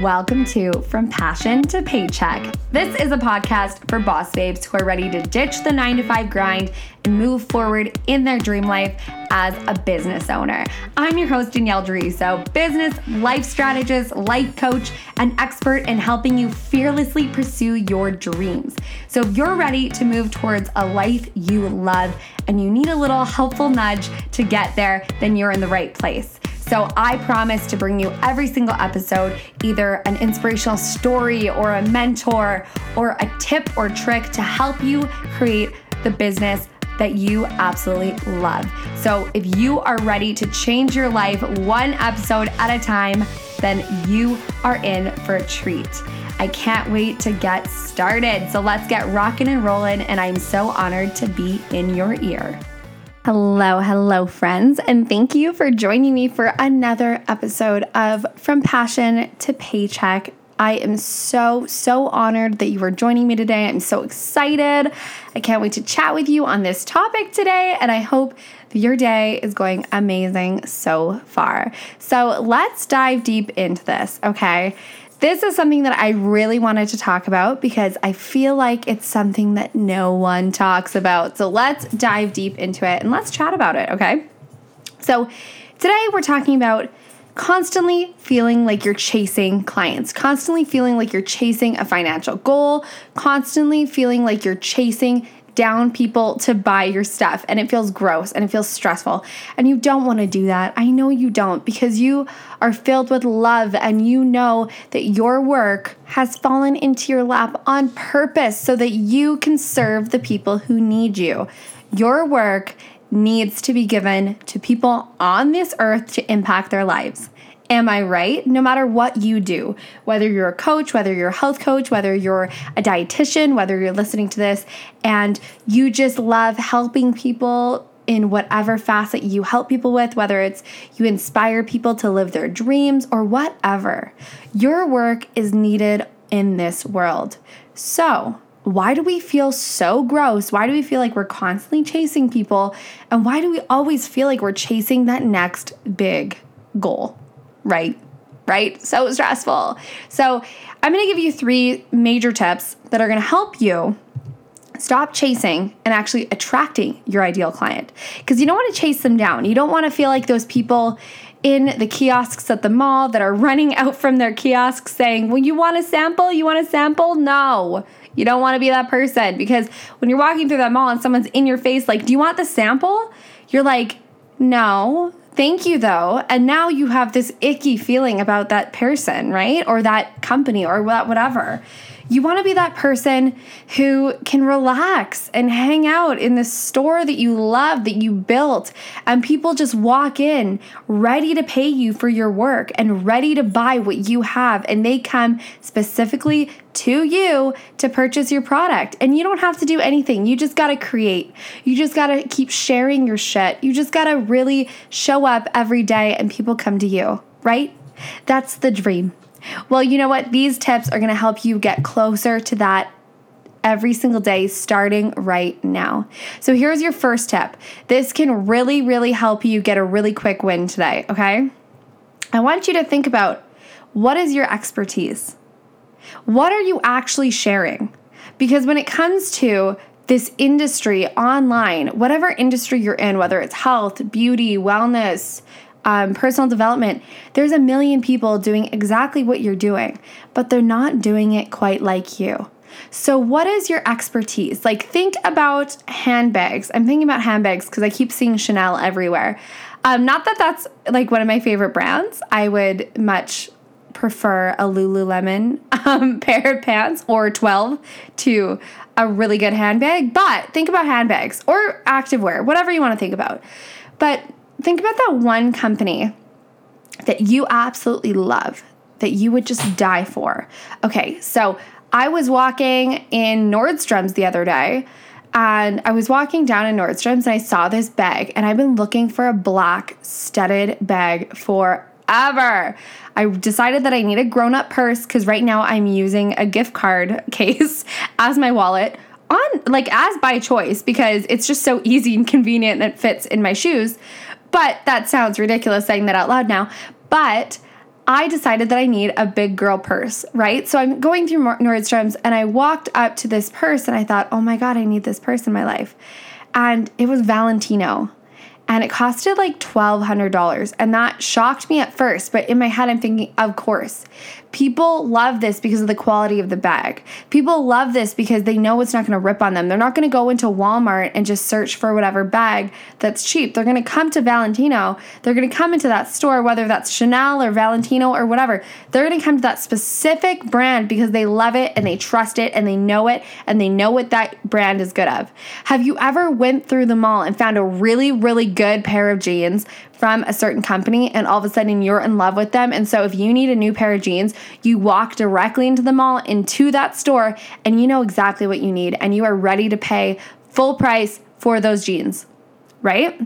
welcome to From Passion to Paycheck. This is a podcast for boss babes who are ready to ditch the nine to five grind and move forward in their dream life as a business owner. I'm your host, Danielle Deriso, business, life strategist, life coach, and expert in helping you fearlessly pursue your dreams. So if you're ready to move towards a life you love and you need a little helpful nudge to get there, then you're in the right place. So I promise to bring you every single episode either an inspirational story or a mentor or a tip or trick to help you create the business that you absolutely love. So if you are ready to change your life one episode at a time, then you are in for a treat. I can't wait to get started. So let's get rocking and rolling. And I'm so honored to be in your ear. Hello, hello, friends, and thank you for joining me for another episode of From Passion to Paycheck. I am so, so honored that you are joining me today. I'm so excited. I can't wait to chat with you on this topic today, and I hope your day is going amazing so far. So let's dive deep into this, okay? This is something that I really wanted to talk about because I feel like it's something that no one talks about. So let's dive deep into it and let's chat about it, okay? So today we're talking about constantly feeling like you're chasing clients, constantly feeling like you're chasing a financial goal, constantly feeling like you're chasing down people to buy your stuff and it feels gross and it feels stressful. And you don't want to do that. I know you don't because you are filled with love and you know that your work has fallen into your lap on purpose so that you can serve the people who need you. Your work needs to be given to people on this earth to impact their lives. Am I right? No matter what you do, whether you're a coach, whether you're a health coach, whether you're a dietitian, whether you're listening to this and you just love helping people in whatever facet you help people with, whether it's you inspire people to live their dreams or whatever, your work is needed in this world. So, why do we feel so gross? Why do we feel like we're constantly chasing people? And why do we always feel like we're chasing that next big goal? Right? Right? So stressful. So, I'm going to give you three major tips that are going to help you stop chasing and actually attracting your ideal client. Because you don't want to chase them down. You don't want to feel like those people in the kiosks at the mall that are running out from their kiosks saying, Well, you want a sample? You want a sample? No. You don't want to be that person because when you're walking through that mall and someone's in your face, like, Do you want the sample? You're like, No. Thank you, though. And now you have this icky feeling about that person, right? Or that company or that whatever. You want to be that person who can relax and hang out in the store that you love, that you built, and people just walk in ready to pay you for your work and ready to buy what you have. And they come specifically to you to purchase your product. And you don't have to do anything. You just got to create. You just got to keep sharing your shit. You just got to really show up every day and people come to you, right? That's the dream. Well, you know what? These tips are going to help you get closer to that every single day starting right now. So here's your first tip. This can really, really help you get a really quick win today, okay? I want you to think about what is your expertise? What are you actually sharing? Because when it comes to this industry online, whatever industry you're in, whether it's health, beauty, wellness, um, personal development, there's a million people doing exactly what you're doing, but they're not doing it quite like you. So, what is your expertise? Like, think about handbags. I'm thinking about handbags because I keep seeing Chanel everywhere. Um, not that that's like one of my favorite brands. I would much prefer a Lululemon um, pair of pants or 12 to a really good handbag. But think about handbags or activewear, whatever you want to think about. But think about that one company that you absolutely love, that you would just die for. Okay, so I was walking in Nordstrom's the other day and I was walking down in Nordstrom's and I saw this bag and I've been looking for a black studded bag forever. I decided that I need a grown up purse because right now I'm using a gift card case as my wallet on like as by choice because it's just so easy and convenient and it fits in my shoes. But that sounds ridiculous saying that out loud now. But I decided that I need a big girl purse, right? So I'm going through Nordstrom's and I walked up to this purse and I thought, oh my God, I need this purse in my life. And it was Valentino and it costed like $1,200. And that shocked me at first, but in my head, I'm thinking, of course. People love this because of the quality of the bag. People love this because they know it's not going to rip on them. They're not going to go into Walmart and just search for whatever bag that's cheap. They're going to come to Valentino. They're going to come into that store, whether that's Chanel or Valentino or whatever. They're going to come to that specific brand because they love it and they trust it and they know it and they know what that brand is good of. Have you ever went through the mall and found a really, really good pair of jeans from a certain company and all of a sudden you're in love with them. And so if you need a new pair of jeans, you walk directly into the mall, into that store, and you know exactly what you need and you are ready to pay full price for those jeans, right?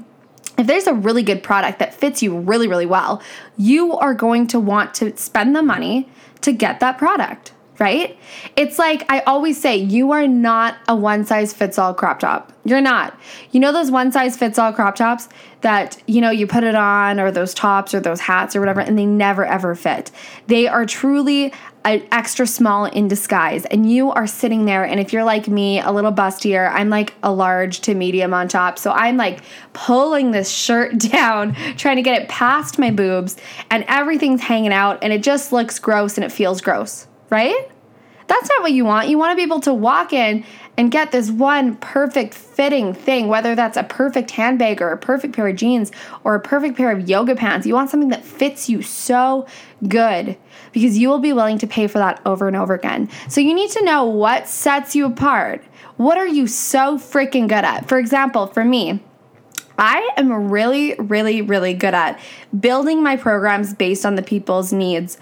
If there's a really good product that fits you really, really well, you are going to want to spend the money to get that product right? It's like I always say, you are not a one size fits all crop top. You're not. You know those one size fits all crop tops that, you know, you put it on or those tops or those hats or whatever and they never ever fit. They are truly an extra small in disguise and you are sitting there and if you're like me, a little bustier, I'm like a large to medium on top. So I'm like pulling this shirt down, trying to get it past my boobs and everything's hanging out and it just looks gross and it feels gross right? That's not what you want. You want to be able to walk in and get this one perfect fitting thing, whether that's a perfect handbag or a perfect pair of jeans or a perfect pair of yoga pants. You want something that fits you so good because you will be willing to pay for that over and over again. So you need to know what sets you apart. What are you so freaking good at? For example, for me, I am really, really, really good at building my programs based on the people's needs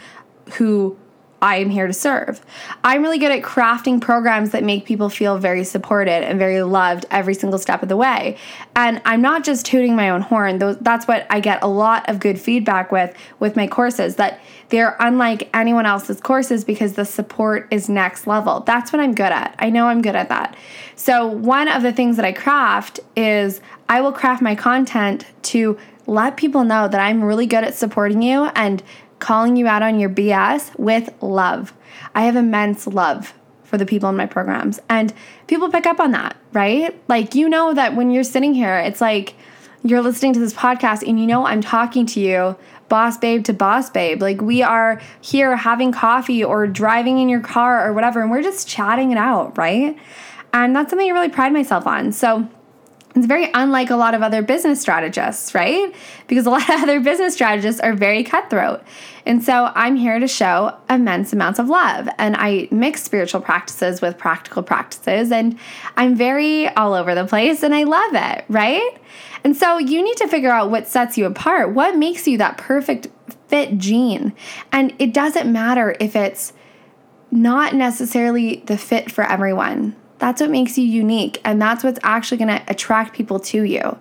who I am here to serve. I'm really good at crafting programs that make people feel very supported and very loved every single step of the way. And I'm not just tooting my own horn. That's what I get a lot of good feedback with with my courses that they're unlike anyone else's courses because the support is next level. That's what I'm good at. I know I'm good at that. So, one of the things that I craft is I will craft my content to let people know that I'm really good at supporting you and calling you out on your BS with love. I have immense love for the people in my programs. And people pick up on that, right? Like, you know that when you're sitting here, it's like you're listening to this podcast and you know I'm talking to you, boss babe to boss babe. Like, we are here having coffee or driving in your car or whatever, and we're just chatting it out, right? And that's something I really pride myself on. So, it's very unlike a lot of other business strategists, right? Because a lot of other business strategists are very cutthroat. And so I'm here to show immense amounts of love. And I mix spiritual practices with practical practices. And I'm very all over the place and I love it, right? And so you need to figure out what sets you apart. What makes you that perfect fit jean. And it doesn't matter if it's not necessarily the fit for everyone that's what makes you unique. And that's what's actually going to attract people to you.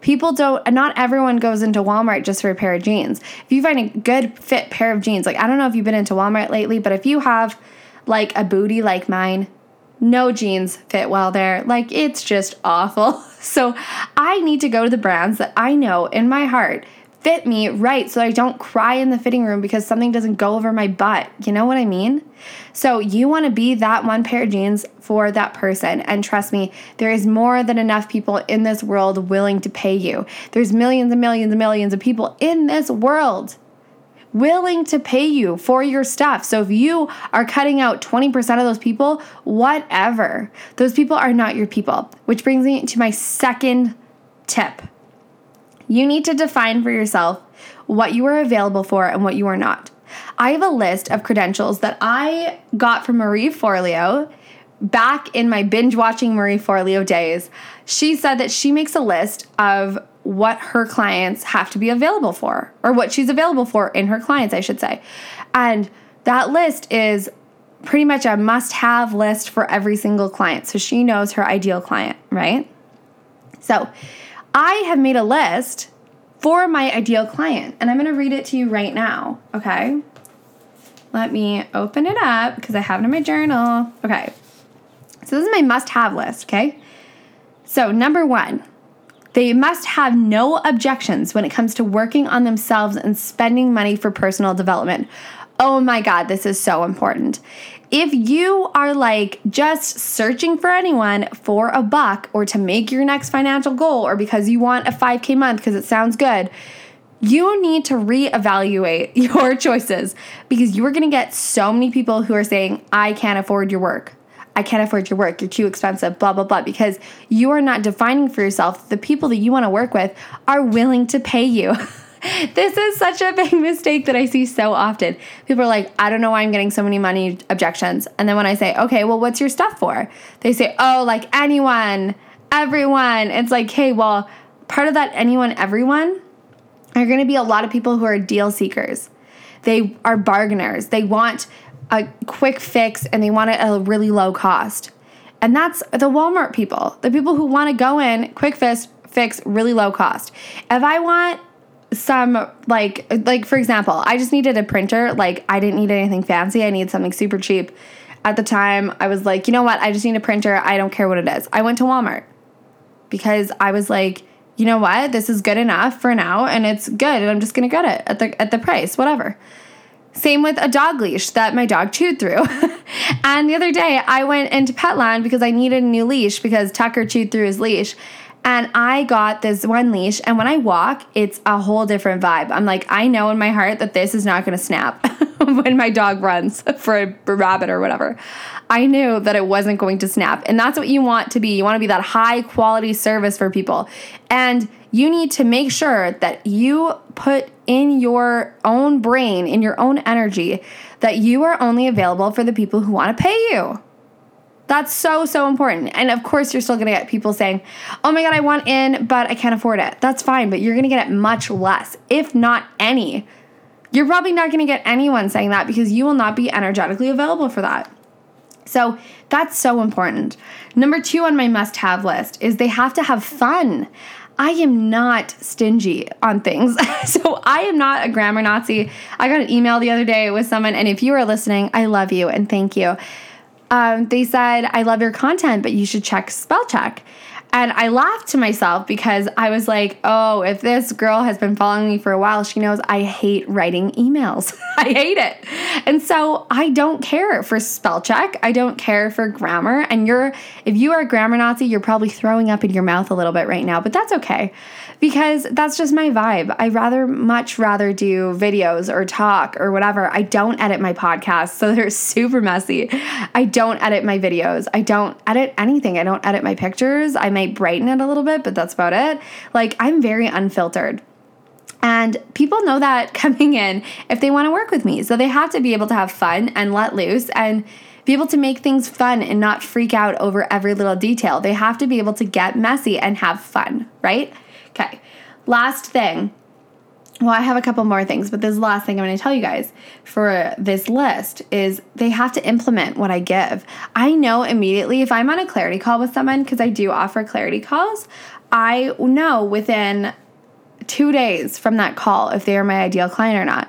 People don't, not everyone goes into Walmart just for a pair of jeans. If you find a good fit pair of jeans, like I don't know if you've been into Walmart lately, but if you have like a booty like mine, no jeans fit well there. Like it's just awful. So I need to go to the brands that I know in my heart fit me right so I don't cry in the fitting room because something doesn't go over my butt. You know what I mean? So you want to be that one pair of jeans for that person. And trust me, there is more than enough people in this world willing to pay you. There's millions and millions and millions of people in this world willing to pay you for your stuff. So if you are cutting out 20% of those people, whatever. Those people are not your people. Which brings me to my second tip. You need to define for yourself what you are available for and what you are not. I have a list of credentials that I got from Marie Forleo back in my binge watching Marie Forleo days. She said that she makes a list of what her clients have to be available for, or what she's available for in her clients, I should say. And that list is pretty much a must have list for every single client. So she knows her ideal client, right? So I have made a list for my ideal client, and I'm going to read it to you right now, okay? Let me open it up because I have it in my journal. Okay. So this is my must have list, okay? So, number one, They must have no objections when it comes to working on themselves and spending money for personal development. Oh my God, this is so important. If you are like just searching for anyone for a buck or to make your next financial goal or because you want a 5K month because it sounds good, you need to reevaluate your choices because you are going to get so many people who are saying, I can't afford your work. I can't afford your work. You're too expensive, blah, blah, blah, because you are not defining for yourself the people that you want to work with are willing to pay you. this is such a big mistake that I see so often. People are like, I don't know why I'm getting so many money objections. And then when I say, okay, well, what's your stuff for? They say, oh, like anyone, everyone. It's like, hey, well, part of that anyone, everyone are going to be a lot of people who are deal seekers. They are bargainers. They want a quick fix and they want it at a really low cost. And that's the Walmart people, the people who want to go in, quick fix, fix, really low cost. If I want some like like for example, I just needed a printer, like I didn't need anything fancy, I need something super cheap. At the time, I was like, you know what? I just need a printer. I don't care what it is. I went to Walmart because I was like, you know what? This is good enough for now and it's good and I'm just to get it at the at the price, whatever. Same with a dog leash that my dog chewed through. and the other day I went into Petland because I needed a new leash because Tucker chewed through his leash. And I got this one leash, and when I walk, it's a whole different vibe. I'm like, I know in my heart that this is not gonna snap when my dog runs for a rabbit or whatever. I knew that it wasn't going to snap. And that's what you want to be. You want to be that high quality service for people. And you need to make sure that you put in your own brain, in your own energy, that you are only available for the people who want to pay you. That's so, so important. And of course, you're still gonna get people saying, oh my God, I want in, but I can't afford it. That's fine, but you're gonna get it much less, if not any. You're probably not gonna get anyone saying that because you will not be energetically available for that. So that's so important. Number two on my must have list is they have to have fun. I am not stingy on things. so I am not a grammar Nazi. I got an email the other day with someone, and if you are listening, I love you and thank you. Um, they said, I love your content, but you should check spell check. And I laughed to myself because I was like, oh, if this girl has been following me for a while, she knows I hate writing emails. I hate it. And so I don't care for spell check. I don't care for grammar. And you're, if you are a grammar Nazi, you're probably throwing up in your mouth a little bit right now, but that's okay because that's just my vibe. I rather much rather do videos or talk or whatever. I don't edit my podcasts, so they're super messy. I don't edit my videos. I don't edit anything. I don't edit my pictures. I might brighten it a little bit, but that's about it. Like I'm very unfiltered. And people know that coming in if they want to work with me. So they have to be able to have fun and let loose and be able to make things fun and not freak out over every little detail. They have to be able to get messy and have fun, right? Okay, last thing. Well, I have a couple more things, but this last thing I'm going to tell you guys for this list is they have to implement what I give. I know immediately if I'm on a clarity call with someone, because I do offer clarity calls, I know within two days from that call if they are my ideal client or not.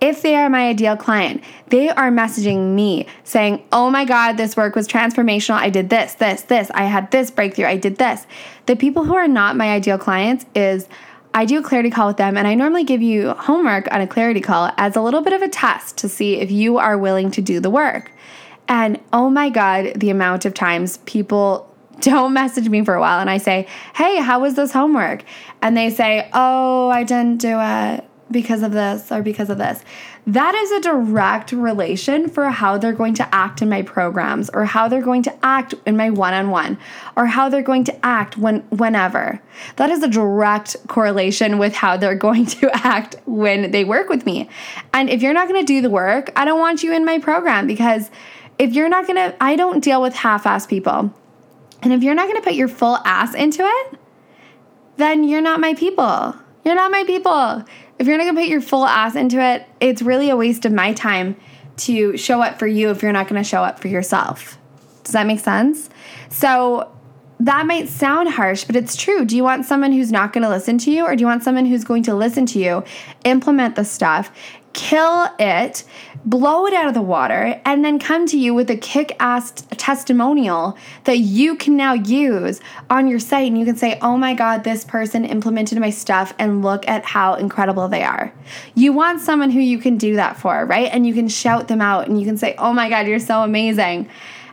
If they are my ideal client, they are messaging me saying, Oh my God, this work was transformational. I did this, this, this. I had this breakthrough. I did this. The people who are not my ideal clients is I do a clarity call with them, and I normally give you homework on a clarity call as a little bit of a test to see if you are willing to do the work. And oh my God, the amount of times people don't message me for a while and I say, Hey, how was this homework? And they say, Oh, I didn't do it because of this or because of this. That is a direct relation for how they're going to act in my programs or how they're going to act in my one-on-one or how they're going to act when whenever. That is a direct correlation with how they're going to act when they work with me. And if you're not going to do the work, I don't want you in my program because if you're not going to I don't deal with half-ass people. And if you're not going to put your full ass into it, then you're not my people. You're not my people if you're not gonna put your full ass into it, it's really a waste of my time to show up for you if you're not gonna show up for yourself. Does that make sense? So that might sound harsh, but it's true. Do you want someone who's not going to listen to you, or do you want someone who's going to listen to you, implement the stuff, kill it, blow it out of the water, and then come to you with a kick ass testimonial that you can now use on your site. And you can say, oh my God, this person implemented my stuff, and look at how incredible they are. You want someone who you can do that for, right? And you can shout them out and you can say, oh my God, you're so amazing.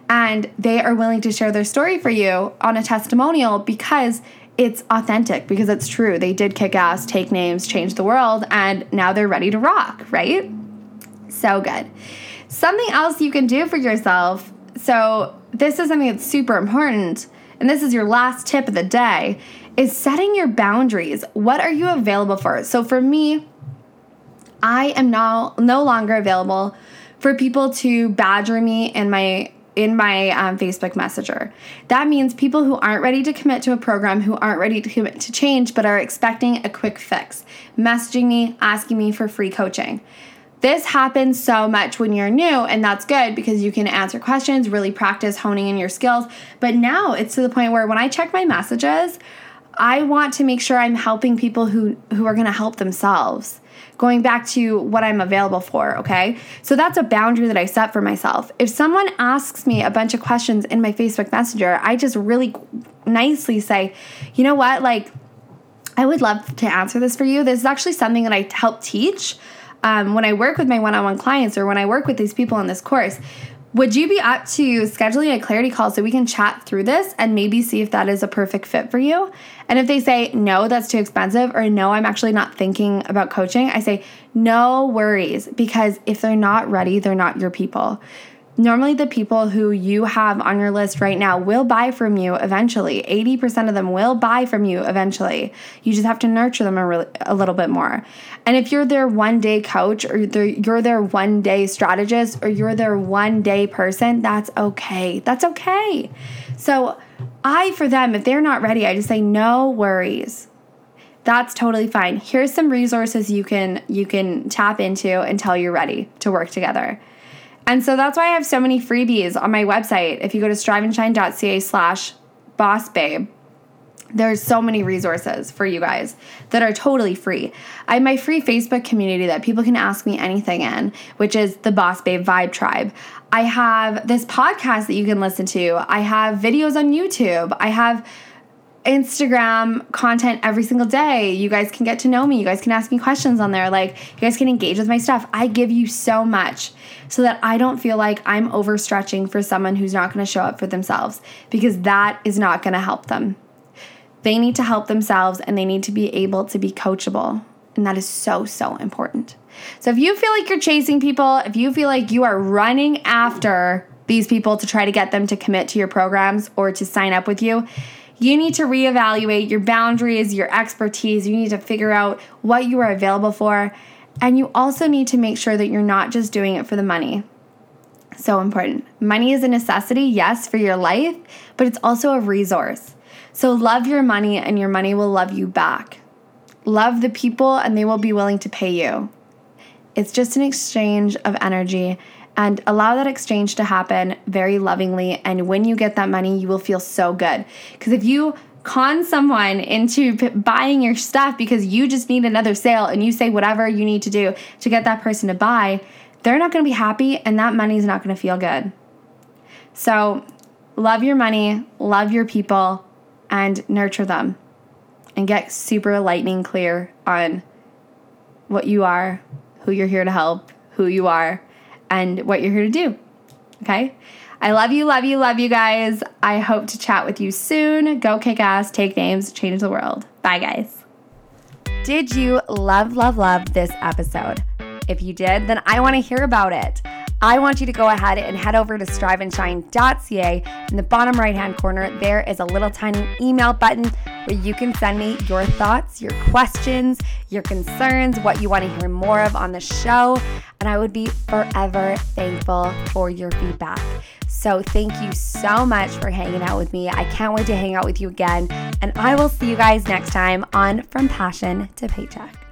And they are willing to share their story for you on a testimonial because it's authentic because it's true. They did kick ass, take names, change the world, and now they're ready to rock, right? So good. Something else you can do for yourself. So, this is something that's super important, and this is your last tip of the day is setting your boundaries. What are you available for? So, for me, I am now no longer available for people to badger me in my in my um, Facebook Messenger. That means people who aren't ready to commit to a program, who aren't ready to commit to change, but are expecting a quick fix, messaging me, asking me for free coaching. This happens so much when you're new, and that's good because you can answer questions, really practice honing in your skills. But now it's to the point where when I check my messages, I want to make sure I'm helping people who, who are going to help themselves going back to what I'm available for, okay? So that's a boundary that I set for myself. If someone asks me a bunch of questions in my Facebook Messenger, I just really nicely say, you know what, like, I would love to answer this for you. This is actually something that I help teach um, when I work with my one on one clients or when I work with these people in this course. Would you be up to scheduling a clarity call so we can chat through this and maybe see if that is a perfect fit for you? And if they say, no, that's too expensive, or no, I'm actually not thinking about coaching, I say, no worries, because if they're not ready, they're not your people normally the people who you have on your list right now will buy from you eventually. 80% of them will buy from you eventually. You just have to nurture them a, really, a little bit more. And if you're their one day coach or you're their one day strategist or you're their one day person that's okay. That's okay. So i for them if they're not ready i just say no worries. That's totally fine. Here's some resources you can you can tap into until you're ready to work together and so that's why I have so many freebies on my website. If you go to striveandshine.ca slash boss babe, there's so many resources for you guys that are totally free. I have my free Facebook community that people can ask me anything in, which is the Boss Babe Vibe Tribe. I have this podcast that you can listen to. I have videos on YouTube. I have Instagram content every single day. You guys can get to know me. You guys can ask me questions on there. Like, you guys can engage with my stuff. I give you so much so that I don't feel like I'm overstretching for someone who's not going to show up for themselves because that is not going to help them. They need to help themselves and they need to be able to be coachable. And that is so, so important. So if you feel like you're chasing people, if you feel like you are running after these people to try to get them to commit to your programs or to sign up with you, you need to reevaluate your boundaries, your expertise. You need to figure out what you are available for. And you also need to make sure that you're not just doing it for the money. So important. Money is a necessity, yes, for your life, but it's also a resource. So love your money, and your money will love you back. Love the people, and they will be willing to pay you. It's just an exchange of energy and allow that exchange to happen very lovingly. And when you get that money, you will feel so good. Because if you con someone into p- buying your stuff because you just need another sale and you say whatever you need to do to get that person to buy, they're not going to be happy and that money is not going to feel good. So, love your money, love your people, and nurture them. And get super lightning clear on what you are, who you're here to help, who you are, and what you're here to do. Okay? I love you, love you, love you guys. I hope to chat with you soon. Go kick ass, take names, change the world. Bye, guys. Did you love, love, love this episode? If you did, then I want to hear about it. I want you to go ahead and head over to striveandshine.ca. In the bottom right hand corner, there is a little tiny email button where you can send me your thoughts, your questions, your concerns, what you want to hear more of on the show. And I would be forever thankful for your feedback. So, thank you so much for hanging out with me. I can't wait to hang out with you again. And I will see you guys next time on From Passion to Paycheck.